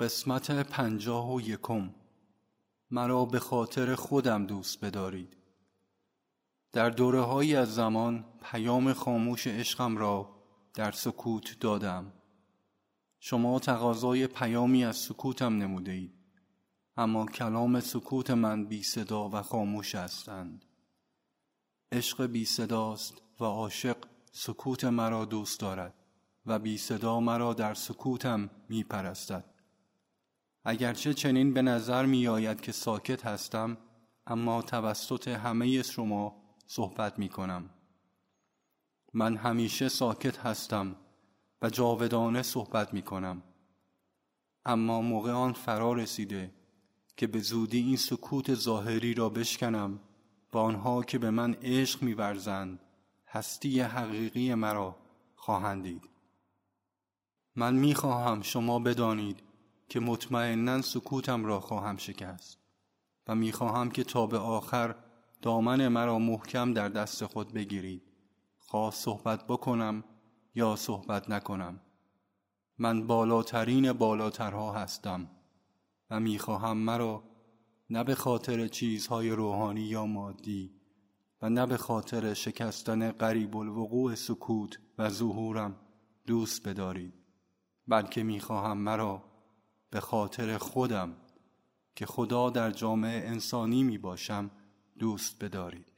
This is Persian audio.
قسمت پنجاه و یکم. مرا به خاطر خودم دوست بدارید. در دوره از زمان پیام خاموش عشقم را در سکوت دادم. شما تقاضای پیامی از سکوتم نموده اید اما کلام سکوت من بی صدا و خاموش هستند. عشق بی صداست و عاشق سکوت مرا دوست دارد و بی صدا مرا در سکوتم می پرستد اگرچه چنین به نظر می آید که ساکت هستم اما توسط همه شما صحبت می کنم من همیشه ساکت هستم و جاودانه صحبت می کنم اما موقع آن فرا رسیده که به زودی این سکوت ظاهری را بشکنم و آنها که به من عشق میورزند هستی حقیقی مرا خواهند دید. من می‌خواهم شما بدانید که مطمئنا سکوتم را خواهم شکست و می‌خواهم که تا به آخر دامن مرا محکم در دست خود بگیرید. خواه صحبت بکنم یا صحبت نکنم. من بالاترین بالاترها هستم و می‌خواهم مرا نه به خاطر چیزهای روحانی یا مادی و نه به خاطر شکستن قریب الوقوع سکوت و ظهورم دوست بدارید بلکه می‌خواهم مرا به خاطر خودم که خدا در جامعه انسانی می باشم دوست بدارید.